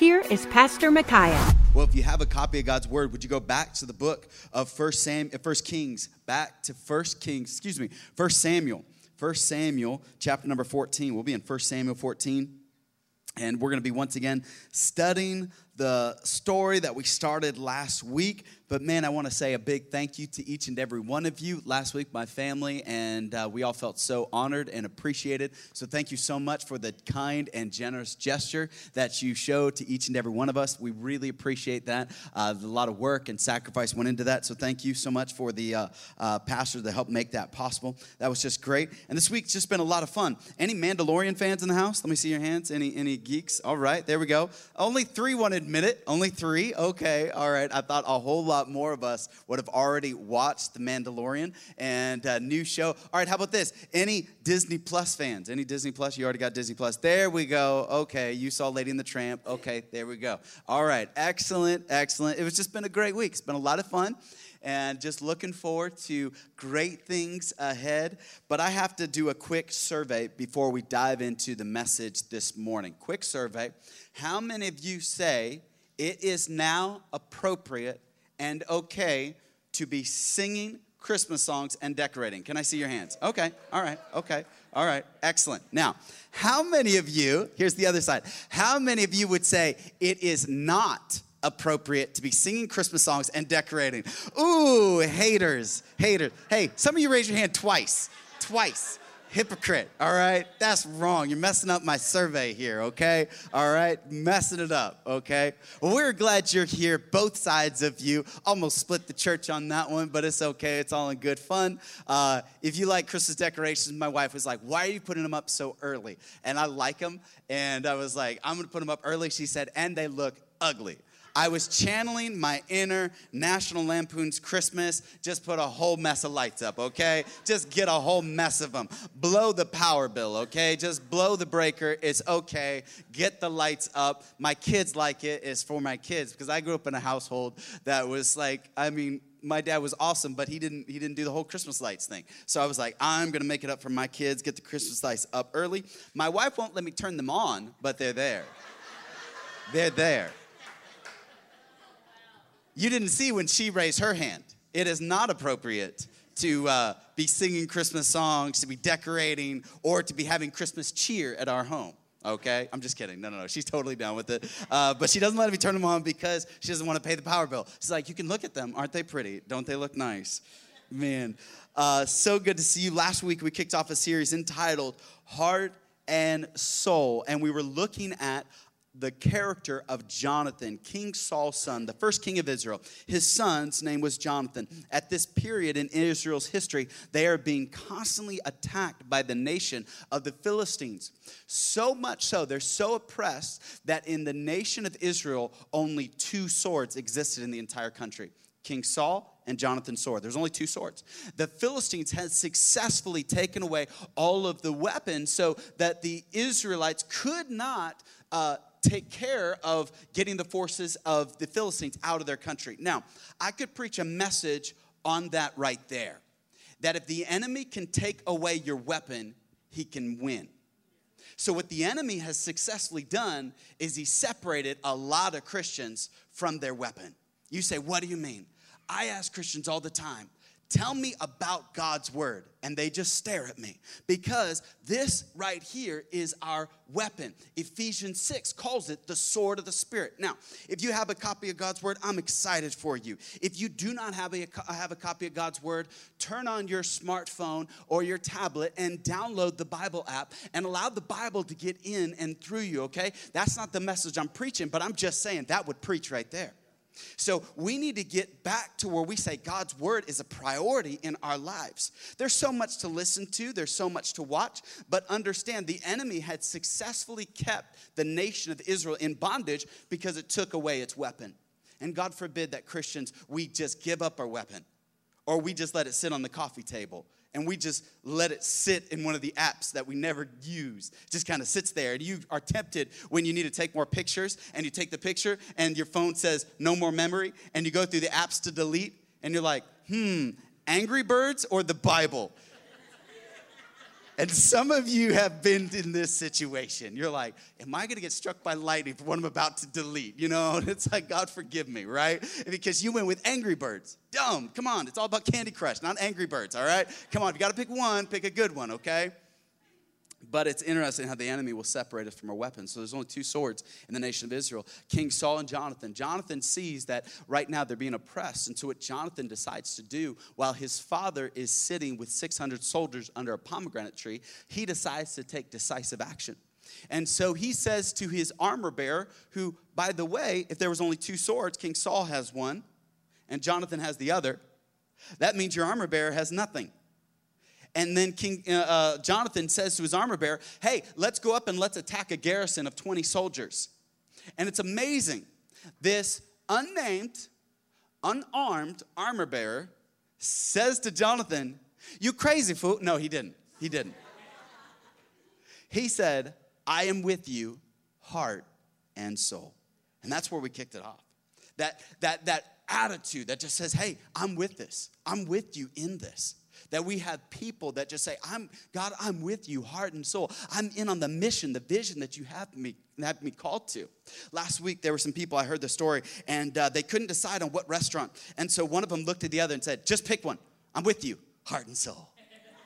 here is Pastor Micaiah. Well, if you have a copy of God's word, would you go back to the book of First Sam, uh, First Kings, back to First Kings, excuse me, First Samuel, First Samuel, chapter number 14. We'll be in First Samuel 14. And we're going to be once again studying the story that we started last week. But man, I want to say a big thank you to each and every one of you. Last week, my family and uh, we all felt so honored and appreciated. So thank you so much for the kind and generous gesture that you showed to each and every one of us. We really appreciate that. Uh, a lot of work and sacrifice went into that. So thank you so much for the uh, uh, pastor that helped make that possible. That was just great. And this week's just been a lot of fun. Any Mandalorian fans in the house? Let me see your hands. Any any geeks? All right, there we go. Only three wanted admit it. Only three? Okay, all right. I thought a whole lot more of us would have already watched The Mandalorian and a new show. All right, how about this? Any Disney Plus fans? Any Disney Plus? You already got Disney Plus. There we go. Okay, you saw Lady and the Tramp. Okay, there we go. All right, excellent, excellent. It was just been a great week. It's been a lot of fun and just looking forward to great things ahead. But I have to do a quick survey before we dive into the message this morning. Quick survey. How many of you say it is now appropriate and okay to be singing Christmas songs and decorating? Can I see your hands? Okay, all right, okay, all right, excellent. Now, how many of you, here's the other side, how many of you would say it is not appropriate to be singing Christmas songs and decorating. Ooh, haters, haters. Hey, some of you raise your hand twice, twice. Hypocrite, all right? That's wrong. You're messing up my survey here, okay? All right? Messing it up, okay? Well, we're glad you're here, both sides of you. Almost split the church on that one, but it's okay. It's all in good fun. Uh, if you like Christmas decorations, my wife was like, Why are you putting them up so early? And I like them. And I was like, I'm gonna put them up early. She said, And they look ugly. I was channeling my inner National Lampoon's Christmas. Just put a whole mess of lights up, okay? Just get a whole mess of them. Blow the power bill, okay? Just blow the breaker. It's okay. Get the lights up. My kids like it. It's for my kids because I grew up in a household that was like, I mean, my dad was awesome, but he didn't he didn't do the whole Christmas lights thing. So I was like, I'm gonna make it up for my kids, get the Christmas lights up early. My wife won't let me turn them on, but they're there. they're there. You didn't see when she raised her hand. It is not appropriate to uh, be singing Christmas songs, to be decorating, or to be having Christmas cheer at our home. Okay, I'm just kidding. No, no, no. She's totally down with it. Uh, but she doesn't let me turn them on because she doesn't want to pay the power bill. She's like, you can look at them. Aren't they pretty? Don't they look nice? Man, uh, so good to see you. Last week we kicked off a series entitled Heart and Soul, and we were looking at the character of Jonathan, King Saul's son, the first king of Israel. His son's name was Jonathan. At this period in Israel's history, they are being constantly attacked by the nation of the Philistines. So much so, they're so oppressed that in the nation of Israel, only two swords existed in the entire country King Saul and Jonathan's sword. There's only two swords. The Philistines had successfully taken away all of the weapons so that the Israelites could not. Uh, take care of getting the forces of the Philistines out of their country. Now, I could preach a message on that right there that if the enemy can take away your weapon, he can win. So, what the enemy has successfully done is he separated a lot of Christians from their weapon. You say, What do you mean? I ask Christians all the time, Tell me about God's word. And they just stare at me because this right here is our weapon. Ephesians 6 calls it the sword of the Spirit. Now, if you have a copy of God's word, I'm excited for you. If you do not have a, have a copy of God's word, turn on your smartphone or your tablet and download the Bible app and allow the Bible to get in and through you, okay? That's not the message I'm preaching, but I'm just saying that would preach right there. So we need to get back to where we say God's word is a priority in our lives. There's so much to listen to, there's so much to watch, but understand the enemy had successfully kept the nation of Israel in bondage because it took away its weapon. And God forbid that Christians, we just give up our weapon or we just let it sit on the coffee table and we just let it sit in one of the apps that we never use. It just kind of sits there. And you are tempted when you need to take more pictures, and you take the picture, and your phone says no more memory, and you go through the apps to delete, and you're like, hmm, Angry Birds or the Bible? And some of you have been in this situation. You're like, am I gonna get struck by lightning for what I'm about to delete? You know, and it's like, God forgive me, right? Because you went with Angry Birds. Dumb. Come on, it's all about Candy Crush, not Angry Birds, all right? Come on, if you gotta pick one, pick a good one, okay? But it's interesting how the enemy will separate us from our weapons. So there's only two swords in the nation of Israel King Saul and Jonathan. Jonathan sees that right now they're being oppressed. And so what Jonathan decides to do while his father is sitting with 600 soldiers under a pomegranate tree, he decides to take decisive action. And so he says to his armor bearer, who, by the way, if there was only two swords, King Saul has one and Jonathan has the other. That means your armor bearer has nothing. And then King uh, uh, Jonathan says to his armor bearer, Hey, let's go up and let's attack a garrison of 20 soldiers. And it's amazing. This unnamed, unarmed armor bearer says to Jonathan, You crazy fool. No, he didn't. He didn't. He said, I am with you, heart and soul. And that's where we kicked it off. That, that, that attitude that just says, Hey, I'm with this. I'm with you in this that we have people that just say, I'm God, I'm with you, heart and soul. I'm in on the mission, the vision that you have me have me called to. Last week there were some people I heard the story and uh, they couldn't decide on what restaurant, and so one of them looked at the other and said, "Just pick one. I'm with you, heart and soul."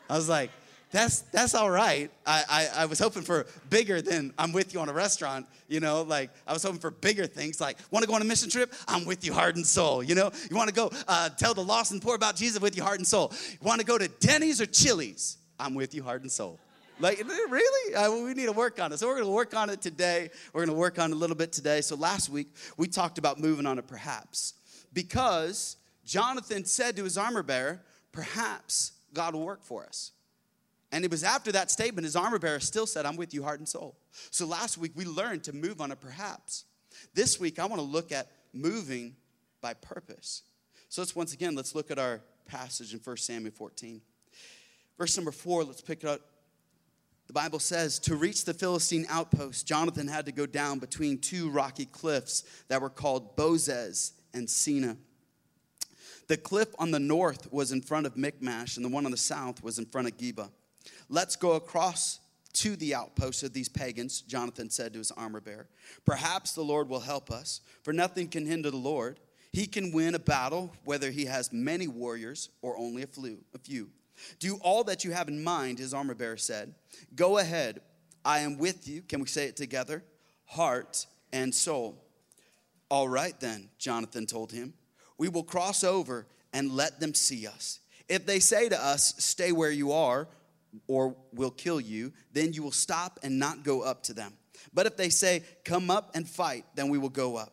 I was like, that's that's all right. I, I, I, was hoping for bigger than I'm with you on a restaurant, you know, like I was hoping for bigger things like want to go on a mission trip? I'm with you heart and soul, you know? You want to go uh, tell the lost and poor about Jesus with you heart and soul. You want to go to Denny's or Chili's? I'm with you heart and soul. Like, really? We need to work on it. So, we're going to work on it today. We're going to work on it a little bit today. So, last week, we talked about moving on it perhaps because Jonathan said to his armor bearer, Perhaps God will work for us. And it was after that statement, his armor bearer still said, I'm with you, heart and soul. So last week, we learned to move on a perhaps. This week, I want to look at moving by purpose. So let's once again, let's look at our passage in 1 Samuel 14. Verse number four, let's pick it up. The Bible says, To reach the Philistine outpost, Jonathan had to go down between two rocky cliffs that were called Bozez and Seneh. The cliff on the north was in front of Michmash, and the one on the south was in front of Geba. Let's go across to the outposts of these pagans, Jonathan said to his armor bearer. Perhaps the Lord will help us, for nothing can hinder the Lord. He can win a battle, whether he has many warriors or only a few. Do all that you have in mind, his armor bearer said. Go ahead, I am with you. Can we say it together? Heart and soul. All right, then, Jonathan told him. We will cross over and let them see us. If they say to us, Stay where you are, or will kill you, then you will stop and not go up to them. But if they say, Come up and fight, then we will go up.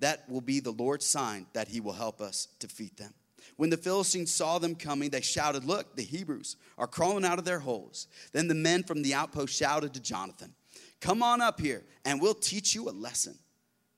That will be the Lord's sign that he will help us defeat them. When the Philistines saw them coming, they shouted, Look, the Hebrews are crawling out of their holes. Then the men from the outpost shouted to Jonathan, Come on up here, and we'll teach you a lesson.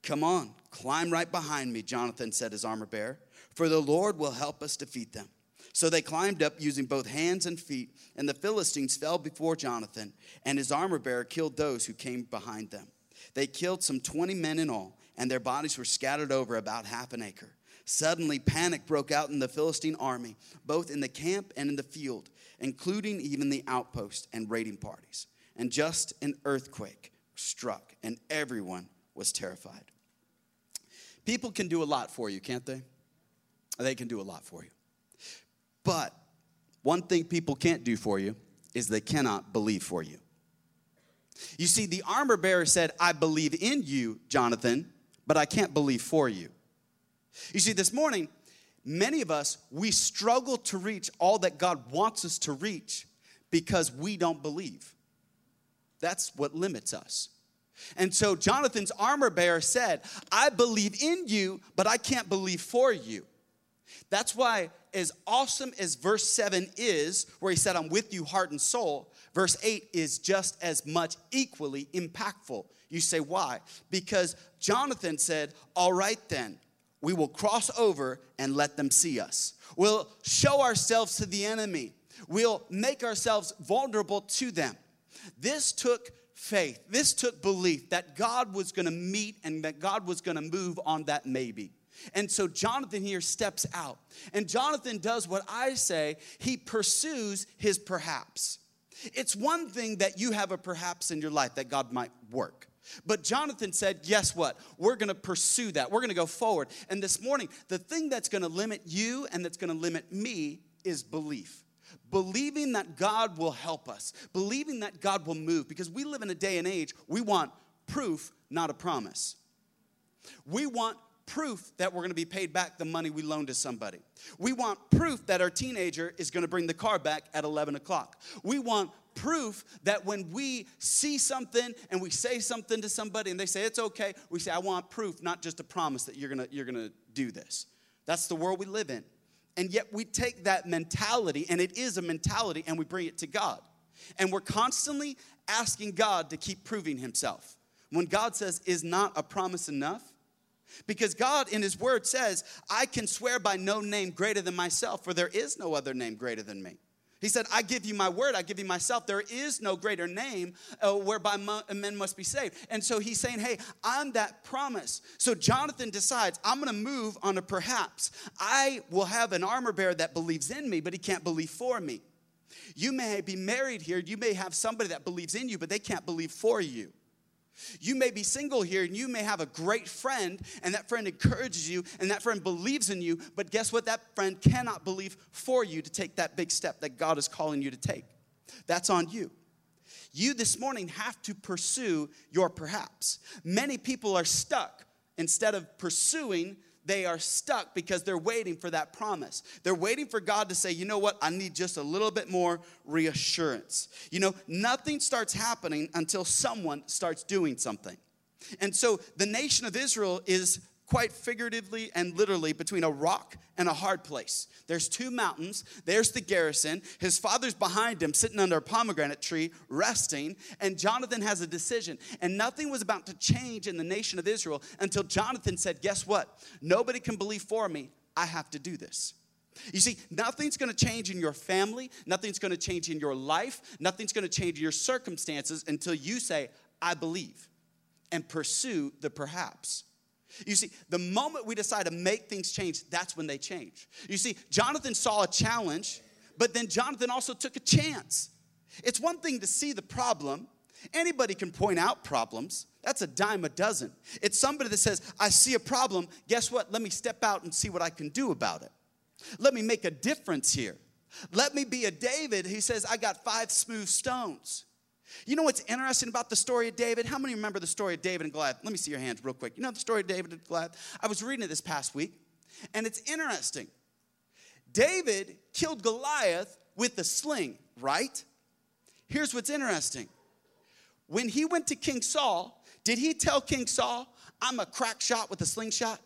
Come on, climb right behind me, Jonathan said, his armor bearer, for the Lord will help us defeat them. So they climbed up using both hands and feet, and the Philistines fell before Jonathan, and his armor bearer killed those who came behind them. They killed some 20 men in all, and their bodies were scattered over about half an acre. Suddenly, panic broke out in the Philistine army, both in the camp and in the field, including even the outpost and raiding parties. And just an earthquake struck, and everyone was terrified. People can do a lot for you, can't they? They can do a lot for you. But one thing people can't do for you is they cannot believe for you. You see, the armor bearer said, I believe in you, Jonathan, but I can't believe for you. You see, this morning, many of us, we struggle to reach all that God wants us to reach because we don't believe. That's what limits us. And so Jonathan's armor bearer said, I believe in you, but I can't believe for you. That's why, as awesome as verse 7 is, where he said, I'm with you, heart and soul, verse 8 is just as much equally impactful. You say, why? Because Jonathan said, All right, then, we will cross over and let them see us. We'll show ourselves to the enemy. We'll make ourselves vulnerable to them. This took faith. This took belief that God was going to meet and that God was going to move on that maybe. And so Jonathan here steps out. And Jonathan does what I say he pursues his perhaps. It's one thing that you have a perhaps in your life that God might work. But Jonathan said, Guess what? We're gonna pursue that. We're gonna go forward. And this morning, the thing that's gonna limit you and that's gonna limit me is belief. Believing that God will help us, believing that God will move, because we live in a day and age, we want proof, not a promise. We want proof that we're going to be paid back the money we loaned to somebody. We want proof that our teenager is going to bring the car back at 11 o'clock. We want proof that when we see something and we say something to somebody and they say it's okay, we say, I want proof, not just a promise that you're gonna, you're gonna do this. That's the world we live in. And yet we take that mentality, and it is a mentality, and we bring it to God. And we're constantly asking God to keep proving himself. When God says, Is not a promise enough? Because God in His Word says, I can swear by no name greater than myself, for there is no other name greater than me. He said, I give you my word, I give you myself. There is no greater name uh, whereby men must be saved. And so he's saying, Hey, I'm that promise. So Jonathan decides, I'm gonna move on a perhaps. I will have an armor bearer that believes in me, but he can't believe for me. You may be married here, you may have somebody that believes in you, but they can't believe for you. You may be single here and you may have a great friend, and that friend encourages you and that friend believes in you, but guess what? That friend cannot believe for you to take that big step that God is calling you to take. That's on you. You this morning have to pursue your perhaps. Many people are stuck instead of pursuing they are stuck because they're waiting for that promise. They're waiting for God to say, you know what, I need just a little bit more reassurance. You know, nothing starts happening until someone starts doing something. And so the nation of Israel is quite figuratively and literally between a rock and a hard place. There's two mountains. There's the garrison. His father's behind him, sitting under a pomegranate tree, resting. And Jonathan has a decision. And nothing was about to change in the nation of Israel until Jonathan said, Guess what? Nobody can believe for me. I have to do this. You see, nothing's gonna change in your family, nothing's gonna change in your life, nothing's gonna change in your circumstances until you say, I believe, and pursue the perhaps. You see, the moment we decide to make things change, that's when they change. You see, Jonathan saw a challenge, but then Jonathan also took a chance. It's one thing to see the problem. Anybody can point out problems. That's a dime a dozen. It's somebody that says, I see a problem. Guess what? Let me step out and see what I can do about it. Let me make a difference here. Let me be a David. He says, I got five smooth stones. You know what's interesting about the story of David? How many remember the story of David and Goliath? Let me see your hands real quick. You know the story of David and Goliath? I was reading it this past week, and it's interesting. David killed Goliath with a sling, right? Here's what's interesting. When he went to King Saul, did he tell King Saul, I'm a crack shot with a slingshot?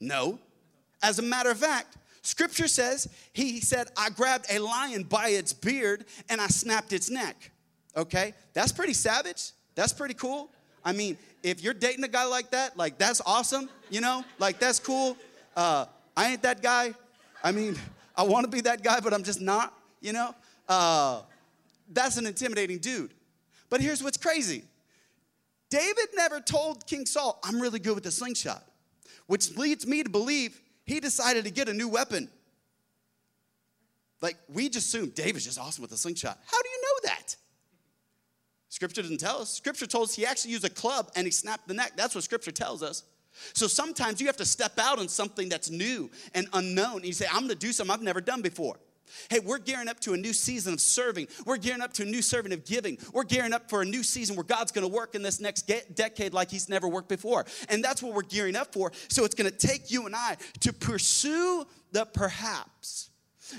No. As a matter of fact, scripture says he said, I grabbed a lion by its beard and I snapped its neck. Okay? That's pretty savage. That's pretty cool. I mean, if you're dating a guy like that, like that's awesome, you know? Like that's cool. Uh, I ain't that guy. I mean, I want to be that guy, but I'm just not, you know? Uh, that's an intimidating dude. But here's what's crazy David never told King Saul, I'm really good with the slingshot, which leads me to believe he decided to get a new weapon. Like, we just assume David's just awesome with the slingshot. How do you know that? Scripture doesn't tell us. Scripture told us he actually used a club and he snapped the neck. That's what Scripture tells us. So sometimes you have to step out on something that's new and unknown. And you say, I'm gonna do something I've never done before. Hey, we're gearing up to a new season of serving. We're gearing up to a new serving of giving. We're gearing up for a new season where God's going to work in this next decade like He's never worked before. And that's what we're gearing up for. So it's going to take you and I to pursue the perhaps,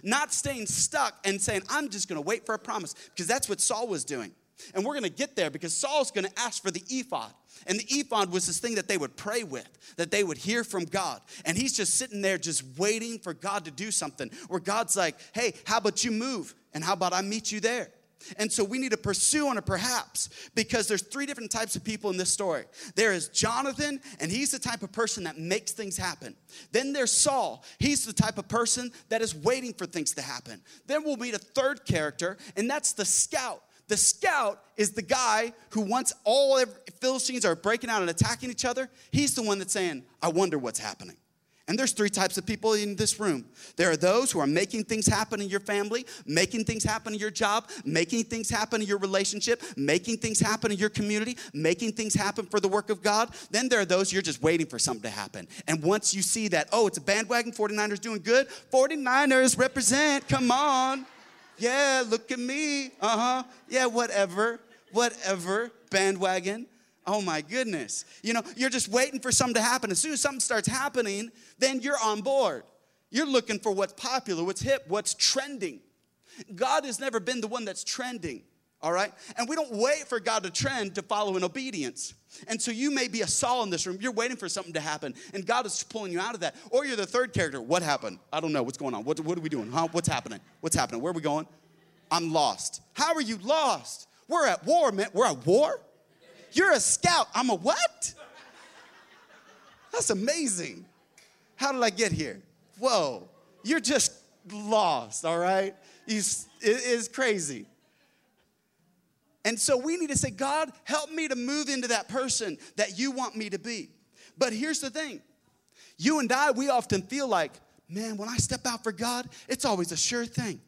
not staying stuck and saying, I'm just going to wait for a promise, because that's what Saul was doing. And we're going to get there because Saul's going to ask for the ephod. And the ephod was this thing that they would pray with, that they would hear from God. And he's just sitting there just waiting for God to do something where God's like, hey, how about you move? And how about I meet you there? And so we need to pursue on a perhaps because there's three different types of people in this story. There is Jonathan, and he's the type of person that makes things happen. Then there's Saul. He's the type of person that is waiting for things to happen. Then we'll meet a third character, and that's the scout. The scout is the guy who, once all Philistines are breaking out and attacking each other, he's the one that's saying, I wonder what's happening. And there's three types of people in this room. There are those who are making things happen in your family, making things happen in your job, making things happen in your relationship, making things happen in your community, making things happen for the work of God. Then there are those you're just waiting for something to happen. And once you see that, oh, it's a bandwagon, 49ers doing good, 49ers represent, come on. Yeah, look at me. Uh huh. Yeah, whatever. Whatever. Bandwagon. Oh my goodness. You know, you're just waiting for something to happen. As soon as something starts happening, then you're on board. You're looking for what's popular, what's hip, what's trending. God has never been the one that's trending, all right? And we don't wait for God to trend to follow in obedience. And so you may be a Saul in this room. You're waiting for something to happen, and God is pulling you out of that. Or you're the third character. What happened? I don't know. What's going on? What, what are we doing? Huh? What's happening? What's happening? Where are we going? I'm lost. How are you lost? We're at war, man. We're at war? You're a scout. I'm a what? That's amazing. How did I get here? Whoa. You're just lost, all right? You, it is crazy. And so we need to say, God, help me to move into that person that you want me to be. But here's the thing you and I, we often feel like, man, when I step out for God, it's always a sure thing.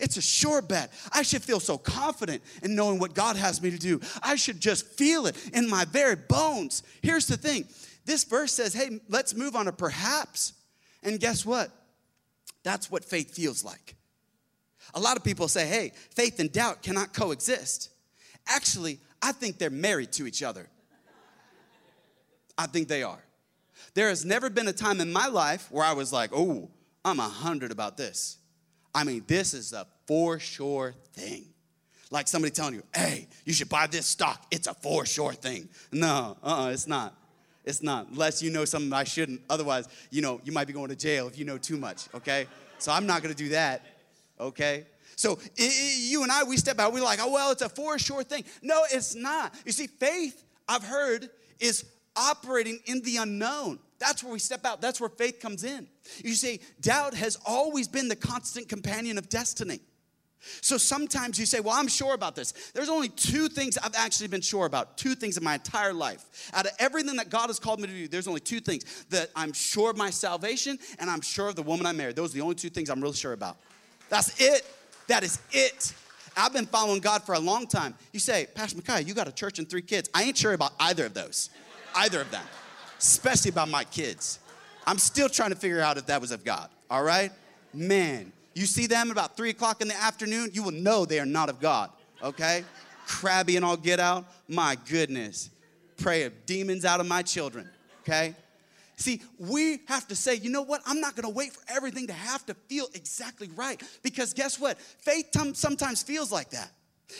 It's a sure bet. I should feel so confident in knowing what God has me to do. I should just feel it in my very bones. Here's the thing this verse says, hey, let's move on to perhaps. And guess what? That's what faith feels like. A lot of people say, hey, faith and doubt cannot coexist. Actually, I think they're married to each other. I think they are. There has never been a time in my life where I was like, oh, I'm a hundred about this. I mean, this is a for sure thing. Like somebody telling you, hey, you should buy this stock. It's a for sure thing. No, uh uh-uh, it's not. It's not. Unless you know something I shouldn't. Otherwise, you know, you might be going to jail if you know too much, okay? So I'm not gonna do that, okay? So you and I, we step out, we're like, oh, well, it's a for sure thing. No, it's not. You see, faith, I've heard, is operating in the unknown. That's where we step out. That's where faith comes in. You see, doubt has always been the constant companion of destiny. So sometimes you say, Well, I'm sure about this. There's only two things I've actually been sure about, two things in my entire life. Out of everything that God has called me to do, there's only two things that I'm sure of my salvation and I'm sure of the woman I married. Those are the only two things I'm really sure about. That's it. That is it. I've been following God for a long time. You say, Pastor Micaiah, you got a church and three kids. I ain't sure about either of those, either of them, especially about my kids. I'm still trying to figure out if that was of God, all right? Man, you see them about three o'clock in the afternoon, you will know they are not of God, okay? Crabby and all get out. My goodness. Pray of demons out of my children, okay? See, we have to say, you know what? I'm not gonna wait for everything to have to feel exactly right. Because guess what? Faith sometimes feels like that.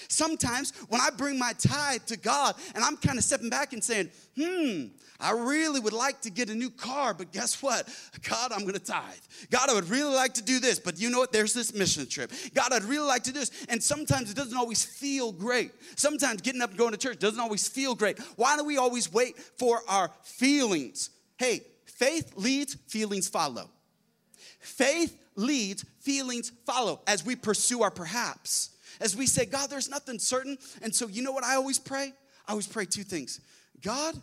Sometimes when I bring my tithe to God and I'm kind of stepping back and saying, hmm, I really would like to get a new car, but guess what? God, I'm gonna tithe. God, I would really like to do this, but you know what? There's this mission trip. God, I'd really like to do this. And sometimes it doesn't always feel great. Sometimes getting up and going to church doesn't always feel great. Why do we always wait for our feelings? Hey, faith leads, feelings follow. Faith leads, feelings follow as we pursue our perhaps as we say, God, there's nothing certain. And so, you know what I always pray? I always pray two things God,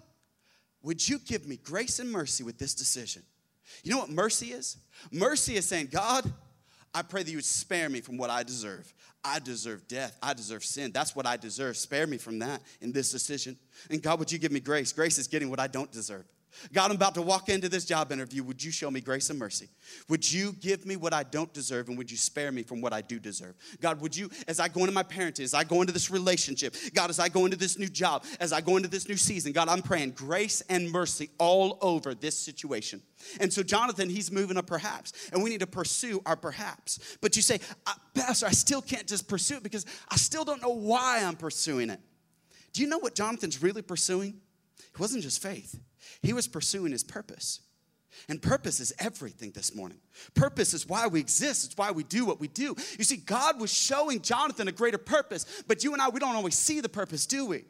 would you give me grace and mercy with this decision? You know what mercy is? Mercy is saying, God, I pray that you would spare me from what I deserve. I deserve death. I deserve sin. That's what I deserve. Spare me from that in this decision. And God, would you give me grace? Grace is getting what I don't deserve. God, I'm about to walk into this job interview. Would you show me grace and mercy? Would you give me what I don't deserve and would you spare me from what I do deserve? God, would you, as I go into my parenting, as I go into this relationship, God, as I go into this new job, as I go into this new season, God, I'm praying grace and mercy all over this situation. And so, Jonathan, he's moving up perhaps, and we need to pursue our perhaps. But you say, uh, Pastor, I still can't just pursue it because I still don't know why I'm pursuing it. Do you know what Jonathan's really pursuing? It wasn't just faith. He was pursuing his purpose. And purpose is everything this morning. Purpose is why we exist. It's why we do what we do. You see, God was showing Jonathan a greater purpose, but you and I, we don't always see the purpose, do we?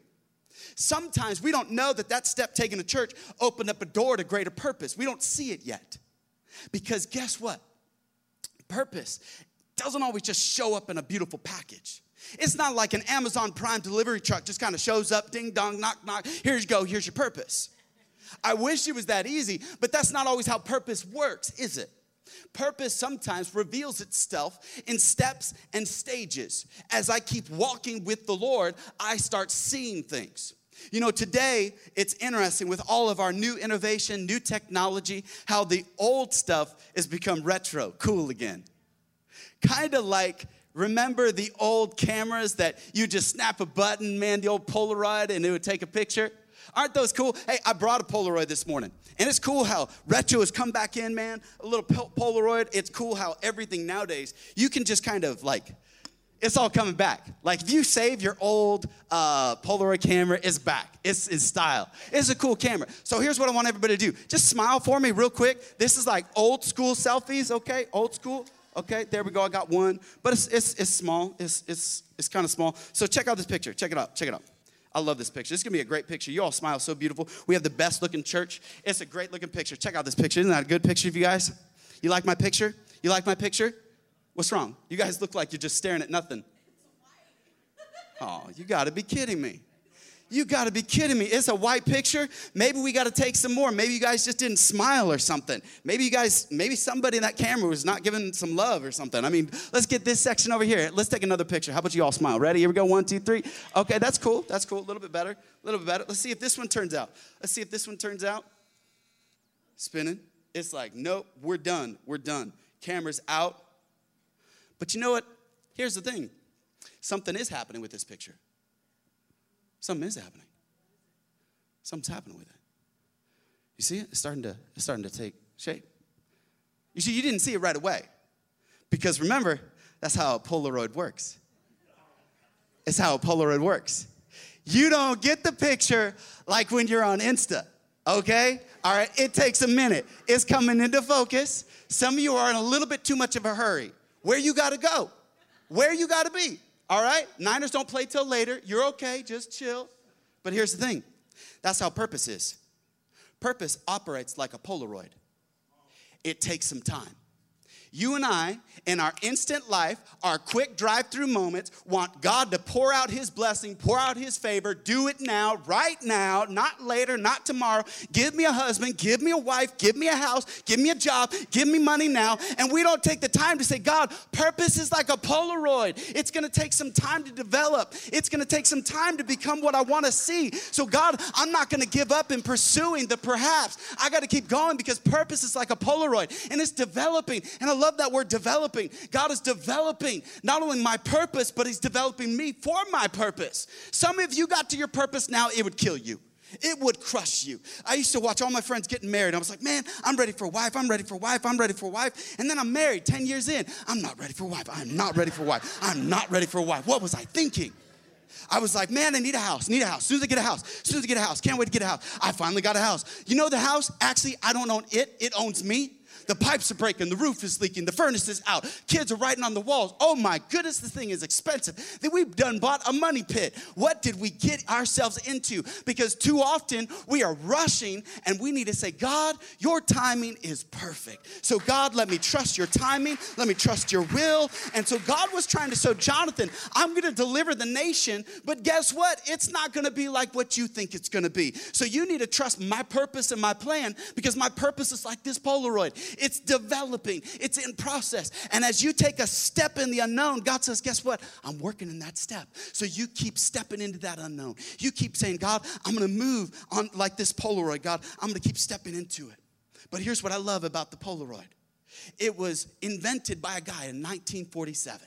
Sometimes we don't know that that step taken to church opened up a door to greater purpose. We don't see it yet. Because guess what? Purpose doesn't always just show up in a beautiful package. It's not like an Amazon Prime delivery truck just kind of shows up, ding dong, knock, knock. Here you go, here's your purpose. I wish it was that easy, but that's not always how purpose works, is it? Purpose sometimes reveals itself in steps and stages. As I keep walking with the Lord, I start seeing things. You know, today it's interesting with all of our new innovation, new technology, how the old stuff has become retro, cool again. Kind of like Remember the old cameras that you just snap a button, man, the old Polaroid, and it would take a picture? Aren't those cool? Hey, I brought a Polaroid this morning. And it's cool how retro has come back in, man. A little Polaroid. It's cool how everything nowadays, you can just kind of like, it's all coming back. Like if you save your old uh, Polaroid camera, it's back. It's in style. It's a cool camera. So here's what I want everybody to do. Just smile for me real quick. This is like old school selfies, okay? Old school. Okay, there we go. I got one, but it's, it's, it's small. It's, it's, it's kind of small. So check out this picture. Check it out. Check it out. I love this picture. This is gonna be a great picture. You all smile so beautiful. We have the best looking church. It's a great looking picture. Check out this picture. Isn't that a good picture of you guys? You like my picture? You like my picture? What's wrong? You guys look like you're just staring at nothing. Oh, you gotta be kidding me. You got to be kidding me. It's a white picture. Maybe we got to take some more. Maybe you guys just didn't smile or something. Maybe you guys, maybe somebody in that camera was not giving some love or something. I mean, let's get this section over here. Let's take another picture. How about you all smile? Ready? Here we go. One, two, three. Okay, that's cool. That's cool. A little bit better. A little bit better. Let's see if this one turns out. Let's see if this one turns out. Spinning. It's like, nope, we're done. We're done. Camera's out. But you know what? Here's the thing something is happening with this picture. Something is happening. Something's happening with it. You see it? It's starting to, it's starting to take shape. You see, you didn't see it right away. Because remember, that's how a Polaroid works. It's how a Polaroid works. You don't get the picture like when you're on Insta, okay? All right, it takes a minute. It's coming into focus. Some of you are in a little bit too much of a hurry. Where you gotta go? Where you gotta be? All right? Niners don't play till later. You're okay, just chill. But here's the thing that's how purpose is. Purpose operates like a Polaroid, it takes some time. You and I, in our instant life, our quick drive through moments, want God to pour out His blessing, pour out His favor. Do it now, right now, not later, not tomorrow. Give me a husband, give me a wife, give me a house, give me a job, give me money now. And we don't take the time to say, God, purpose is like a Polaroid. It's gonna take some time to develop, it's gonna take some time to become what I wanna see. So, God, I'm not gonna give up in pursuing the perhaps. I gotta keep going because purpose is like a Polaroid and it's developing. And I love that word developing. God is developing not only my purpose, but He's developing me for my purpose. Some of you got to your purpose now, it would kill you. It would crush you. I used to watch all my friends getting married. I was like, man, I'm ready for a wife. I'm ready for a wife. I'm ready for a wife. And then I'm married 10 years in. I'm not ready for a wife. I'm not ready for a wife. I'm not ready for a wife. What was I thinking? I was like, man, I need a house, need a house. As soon as I get a house, as soon as I get a house, can't wait to get a house. I finally got a house. You know the house? Actually, I don't own it, it owns me. The pipes are breaking, the roof is leaking, the furnace is out, kids are writing on the walls. Oh my goodness, the thing is expensive. That we've done bought a money pit. What did we get ourselves into? Because too often we are rushing and we need to say, God, your timing is perfect. So, God, let me trust your timing, let me trust your will. And so, God was trying to show Jonathan, I'm going to deliver the nation, but guess what? It's not going to be like what you think it's going to be. So, you need to trust my purpose and my plan because my purpose is like this Polaroid. It's developing, it's in process. And as you take a step in the unknown, God says, Guess what? I'm working in that step. So you keep stepping into that unknown. You keep saying, God, I'm gonna move on like this Polaroid. God, I'm gonna keep stepping into it. But here's what I love about the Polaroid it was invented by a guy in 1947.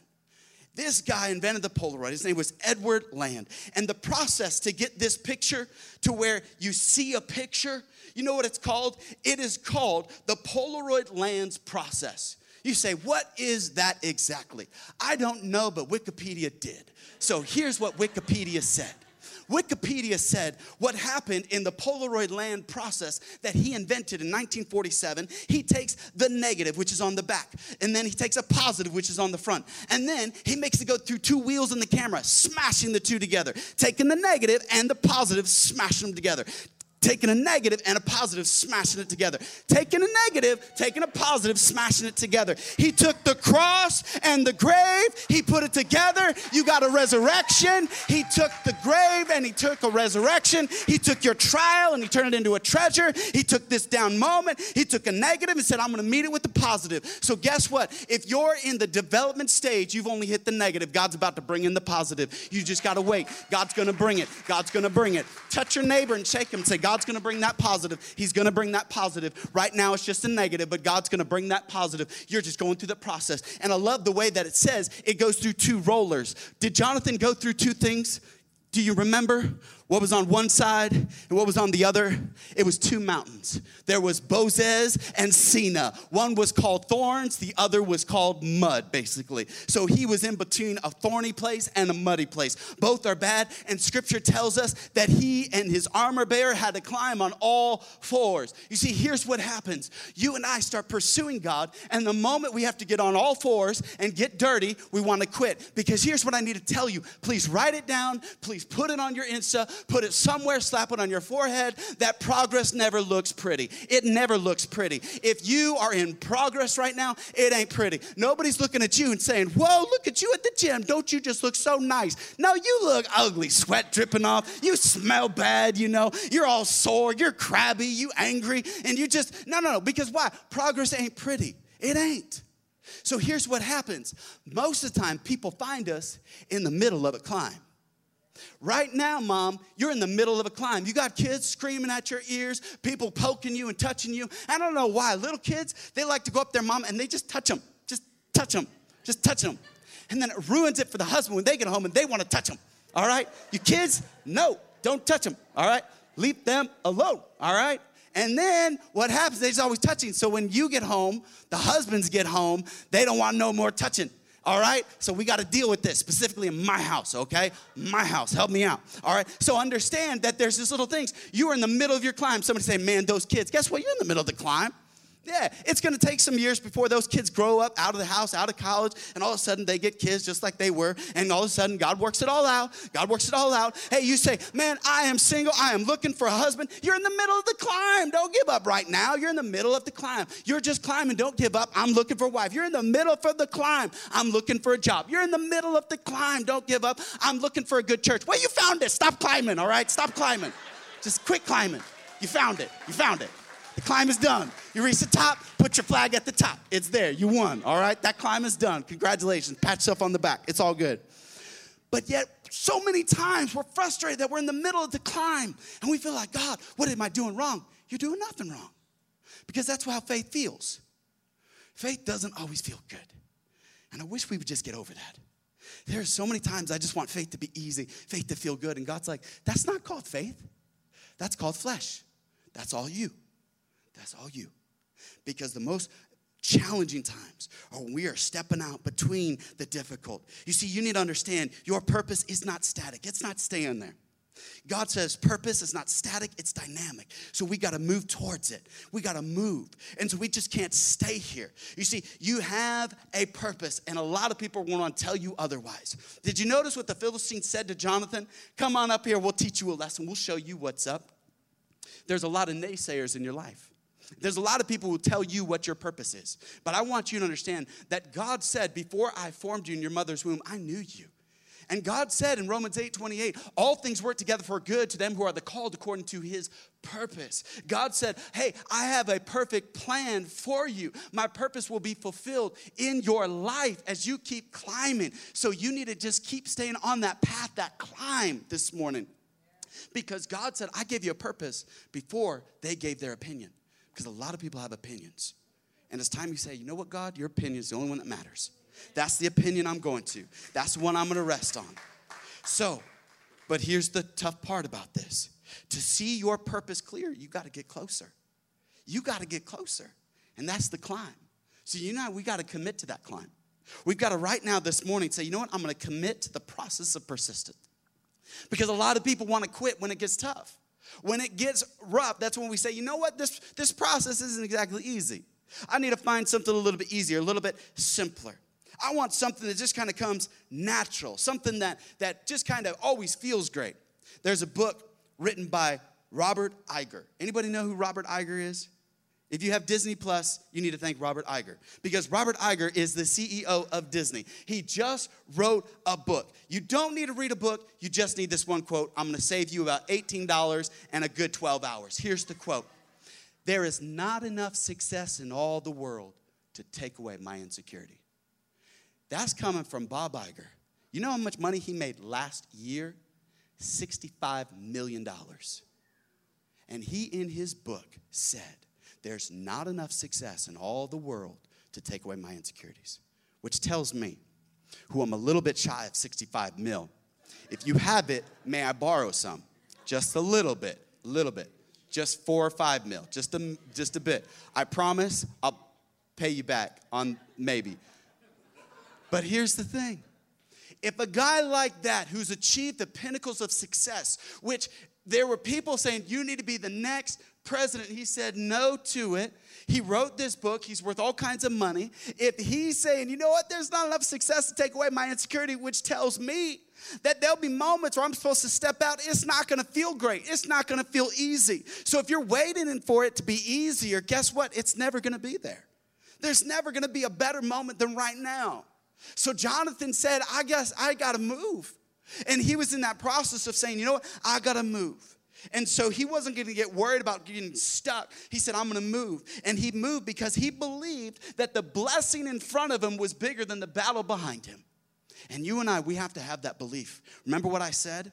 This guy invented the Polaroid. His name was Edward Land. And the process to get this picture to where you see a picture, you know what it's called? It is called the Polaroid Lands process. You say, what is that exactly? I don't know, but Wikipedia did. So here's what Wikipedia said. Wikipedia said what happened in the Polaroid Land process that he invented in 1947. He takes the negative, which is on the back, and then he takes a positive, which is on the front. And then he makes it go through two wheels in the camera, smashing the two together, taking the negative and the positive, smashing them together taking a negative and a positive, smashing it together. Taking a negative, taking a positive, smashing it together. He took the cross and the grave, he put it together. You got a resurrection. He took the grave and he took a resurrection. He took your trial and he turned it into a treasure. He took this down moment, he took a negative and said, I'm gonna meet it with the positive. So, guess what? If you're in the development stage, you've only hit the negative. God's about to bring in the positive. You just gotta wait. God's gonna bring it. God's gonna bring it. Touch your neighbor and shake him say, God's gonna bring that positive. He's gonna bring that positive. Right now it's just a negative, but God's gonna bring that positive. You're just going through the process. And I love the way that it says it goes through two rollers. Did Jonathan go through two things? Do you remember? What was on one side and what was on the other? It was two mountains. There was Bozez and Seneh. One was called thorns, the other was called mud, basically. So he was in between a thorny place and a muddy place. Both are bad, and scripture tells us that he and his armor bearer had to climb on all fours. You see, here's what happens you and I start pursuing God, and the moment we have to get on all fours and get dirty, we want to quit. Because here's what I need to tell you please write it down, please put it on your Insta put it somewhere, slap it on your forehead. That progress never looks pretty. It never looks pretty. If you are in progress right now, it ain't pretty. Nobody's looking at you and saying, Whoa, look at you at the gym. Don't you just look so nice? No, you look ugly, sweat dripping off. You smell bad, you know. You're all sore, you're crabby, you angry, and you just, no, no, no. Because why? Progress ain't pretty. It ain't. So here's what happens most of the time, people find us in the middle of a climb. Right now, mom, you're in the middle of a climb. You got kids screaming at your ears, people poking you and touching you. I don't know why. Little kids, they like to go up their mom and they just touch them. Just touch them. Just touch them. And then it ruins it for the husband when they get home and they want to touch them. All right? You kids, no, don't touch them. All right? Leave them alone. All right? And then what happens, they're always touching. So when you get home, the husbands get home, they don't want no more touching. All right? So we got to deal with this, specifically in my house, okay? My house. Help me out. All right? So understand that there's these little things. You are in the middle of your climb. Somebody say, man, those kids. Guess what? You're in the middle of the climb. Yeah, it's gonna take some years before those kids grow up out of the house, out of college, and all of a sudden they get kids just like they were, and all of a sudden God works it all out. God works it all out. Hey, you say, Man, I am single, I am looking for a husband. You're in the middle of the climb. Don't give up right now. You're in the middle of the climb. You're just climbing. Don't give up. I'm looking for a wife. You're in the middle of the climb. I'm looking for a job. You're in the middle of the climb. Don't give up. I'm looking for a good church. Well, you found it. Stop climbing, all right? Stop climbing. Just quit climbing. You found it. You found it. The climb is done. You reach the top, put your flag at the top. It's there. You won. All right? That climb is done. Congratulations. Pat yourself on the back. It's all good. But yet, so many times we're frustrated that we're in the middle of the climb and we feel like, God, what am I doing wrong? You're doing nothing wrong. Because that's how faith feels. Faith doesn't always feel good. And I wish we would just get over that. There are so many times I just want faith to be easy, faith to feel good. And God's like, that's not called faith, that's called flesh. That's all you. That's all you. Because the most challenging times are when we are stepping out between the difficult. You see, you need to understand your purpose is not static, it's not staying there. God says purpose is not static, it's dynamic. So we got to move towards it. We got to move. And so we just can't stay here. You see, you have a purpose, and a lot of people want to tell you otherwise. Did you notice what the Philistines said to Jonathan? Come on up here, we'll teach you a lesson, we'll show you what's up. There's a lot of naysayers in your life. There's a lot of people who tell you what your purpose is. But I want you to understand that God said, Before I formed you in your mother's womb, I knew you. And God said in Romans 8 28, all things work together for good to them who are the called according to his purpose. God said, Hey, I have a perfect plan for you. My purpose will be fulfilled in your life as you keep climbing. So you need to just keep staying on that path, that climb this morning. Because God said, I gave you a purpose before they gave their opinion. Because a lot of people have opinions. And it's time you say, you know what, God, your opinion is the only one that matters. That's the opinion I'm going to. That's the one I'm going to rest on. So, but here's the tough part about this to see your purpose clear, you got to get closer. You got to get closer. And that's the climb. So, you know, we got to commit to that climb. We've got to right now this morning say, you know what? I'm going to commit to the process of persistence. Because a lot of people want to quit when it gets tough. When it gets rough, that's when we say, you know what? This, this process isn't exactly easy. I need to find something a little bit easier, a little bit simpler. I want something that just kind of comes natural, something that, that just kind of always feels great. There's a book written by Robert Iger. Anybody know who Robert Iger is? If you have Disney Plus, you need to thank Robert Iger because Robert Iger is the CEO of Disney. He just wrote a book. You don't need to read a book, you just need this one quote. I'm going to save you about $18 and a good 12 hours. Here's the quote There is not enough success in all the world to take away my insecurity. That's coming from Bob Iger. You know how much money he made last year? $65 million. And he, in his book, said, There's not enough success in all the world to take away my insecurities. Which tells me, who I'm a little bit shy of 65 mil, if you have it, may I borrow some? Just a little bit, a little bit. Just four or five mil, just a, just a bit. I promise I'll pay you back on maybe. But here's the thing if a guy like that who's achieved the pinnacles of success, which there were people saying, you need to be the next president, he said no to it. He wrote this book, he's worth all kinds of money. If he's saying, you know what, there's not enough success to take away my insecurity, which tells me that there'll be moments where I'm supposed to step out. It's not gonna feel great. It's not gonna feel easy. So if you're waiting for it to be easier, guess what? It's never gonna be there. There's never gonna be a better moment than right now. So Jonathan said, I guess I gotta move. And he was in that process of saying, you know what, I gotta move. And so he wasn't gonna get worried about getting stuck. He said, I'm gonna move. And he moved because he believed that the blessing in front of him was bigger than the battle behind him. And you and I, we have to have that belief. Remember what I said?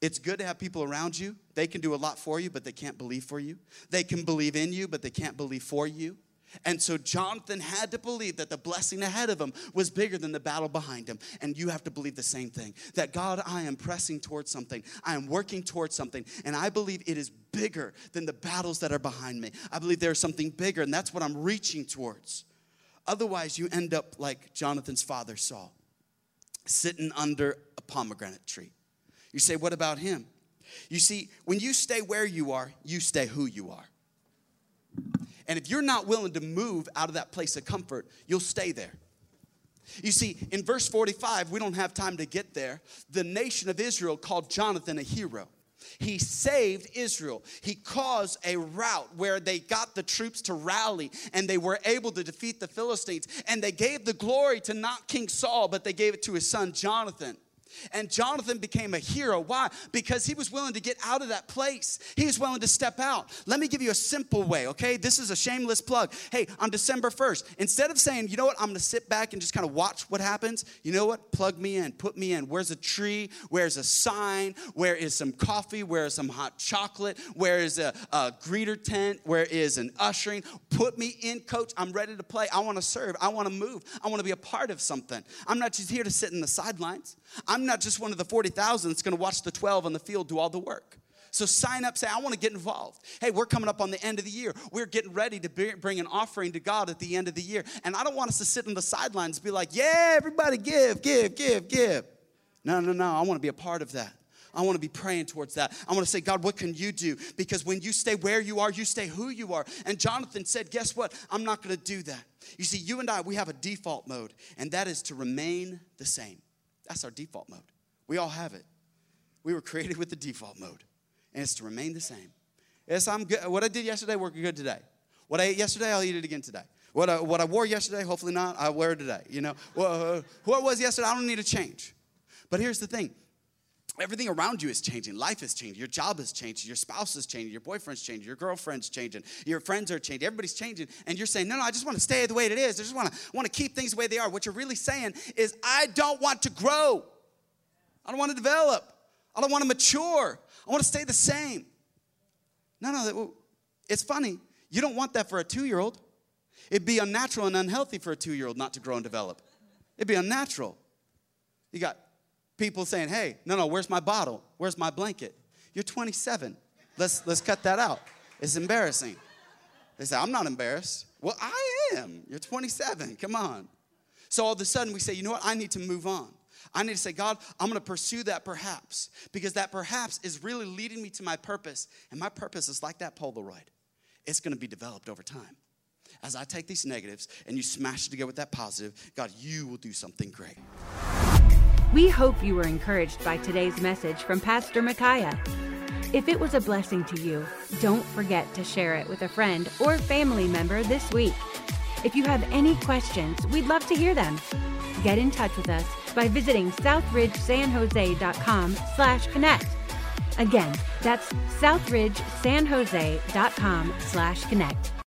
It's good to have people around you. They can do a lot for you, but they can't believe for you. They can believe in you, but they can't believe for you. And so Jonathan had to believe that the blessing ahead of him was bigger than the battle behind him. And you have to believe the same thing that God, I am pressing towards something, I am working towards something, and I believe it is bigger than the battles that are behind me. I believe there's something bigger, and that's what I'm reaching towards. Otherwise, you end up like Jonathan's father Saul, sitting under a pomegranate tree. You say, What about him? You see, when you stay where you are, you stay who you are. And if you're not willing to move out of that place of comfort, you'll stay there. You see, in verse 45, we don't have time to get there. The nation of Israel called Jonathan a hero. He saved Israel. He caused a rout where they got the troops to rally and they were able to defeat the Philistines. And they gave the glory to not King Saul, but they gave it to his son Jonathan. And Jonathan became a hero. Why? Because he was willing to get out of that place. He was willing to step out. Let me give you a simple way, okay? This is a shameless plug. Hey, on December 1st, instead of saying, you know what, I'm gonna sit back and just kind of watch what happens, you know what? Plug me in, put me in. Where's a tree? Where's a sign? Where is some coffee? Where is some hot chocolate? Where is a, a greeter tent? Where is an ushering? Put me in, coach. I'm ready to play. I wanna serve. I wanna move. I wanna be a part of something. I'm not just here to sit in the sidelines. I'm not just one of the 40,000 that's going to watch the 12 on the field do all the work. So sign up, say, I want to get involved. Hey, we're coming up on the end of the year. We're getting ready to bring an offering to God at the end of the year. And I don't want us to sit on the sidelines be like, yeah, everybody give, give, give, give. No, no, no. I want to be a part of that. I want to be praying towards that. I want to say, God, what can you do? Because when you stay where you are, you stay who you are. And Jonathan said, Guess what? I'm not going to do that. You see, you and I, we have a default mode, and that is to remain the same. That's our default mode. We all have it. We were created with the default mode, and it's to remain the same. Yes, I'm good. What I did yesterday worked good today. What I ate yesterday, I'll eat it again today. What I, what I wore yesterday, hopefully not, I wear it today. You know, well, uh, what was yesterday, I don't need to change. But here's the thing everything around you is changing. Life is changing. Your job is changing. Your spouse is changing. Your boyfriend's changing. Your girlfriend's changing. Your friends are changing. Everybody's changing. And you're saying, no, no, I just want to stay the way it is. I just want to want to keep things the way they are. What you're really saying is, I don't want to grow. I don't want to develop. I don't want to mature. I want to stay the same. No, no, it's funny. You don't want that for a two year old. It'd be unnatural and unhealthy for a two year old not to grow and develop. It'd be unnatural. You got people saying, hey, no, no, where's my bottle? Where's my blanket? You're 27. Let's, let's cut that out. It's embarrassing. They say, I'm not embarrassed. Well, I am. You're 27. Come on. So all of a sudden we say, you know what? I need to move on. I need to say, God, I'm going to pursue that perhaps because that perhaps is really leading me to my purpose. And my purpose is like that Polaroid, it's going to be developed over time. As I take these negatives and you smash it together with that positive, God, you will do something great. We hope you were encouraged by today's message from Pastor Micaiah. If it was a blessing to you, don't forget to share it with a friend or family member this week. If you have any questions, we'd love to hear them. Get in touch with us by visiting southridgesanjose.com slash connect. Again, that's southridgesanjose.com slash connect.